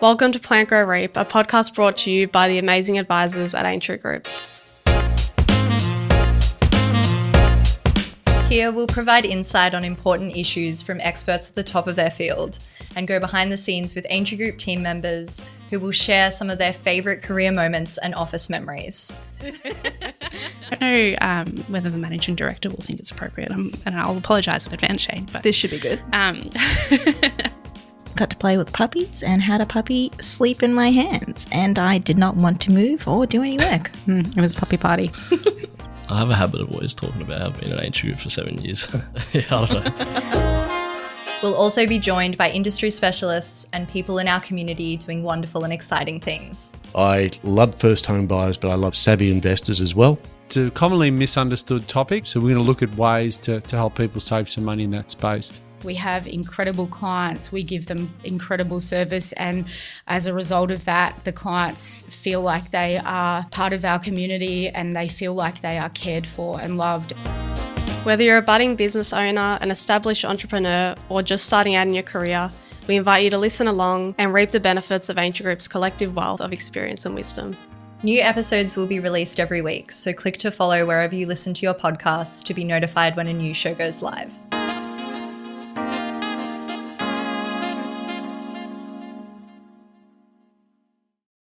Welcome to Plant Grow Reap, a podcast brought to you by the amazing advisors at Aintree Group. Here, we'll provide insight on important issues from experts at the top of their field and go behind the scenes with Aintree Group team members who will share some of their favourite career moments and office memories. I don't know um, whether the managing director will think it's appropriate, um, and I'll apologise in advance, Shane. But This should be good. um, got to play with puppies and had a puppy sleep in my hands, and I did not want to move or do any work. mm, it was a puppy party. I have a habit of always talking about having been an Aintree Group for seven years. yeah, I don't know. We'll also be joined by industry specialists and people in our community doing wonderful and exciting things. I love first home buyers, but I love savvy investors as well. It's a commonly misunderstood topic, so we're going to look at ways to, to help people save some money in that space. We have incredible clients. We give them incredible service, and as a result of that, the clients feel like they are part of our community and they feel like they are cared for and loved. Whether you're a budding business owner, an established entrepreneur, or just starting out in your career, we invite you to listen along and reap the benefits of Aintree Group's collective wealth of experience and wisdom. New episodes will be released every week, so click to follow wherever you listen to your podcasts to be notified when a new show goes live.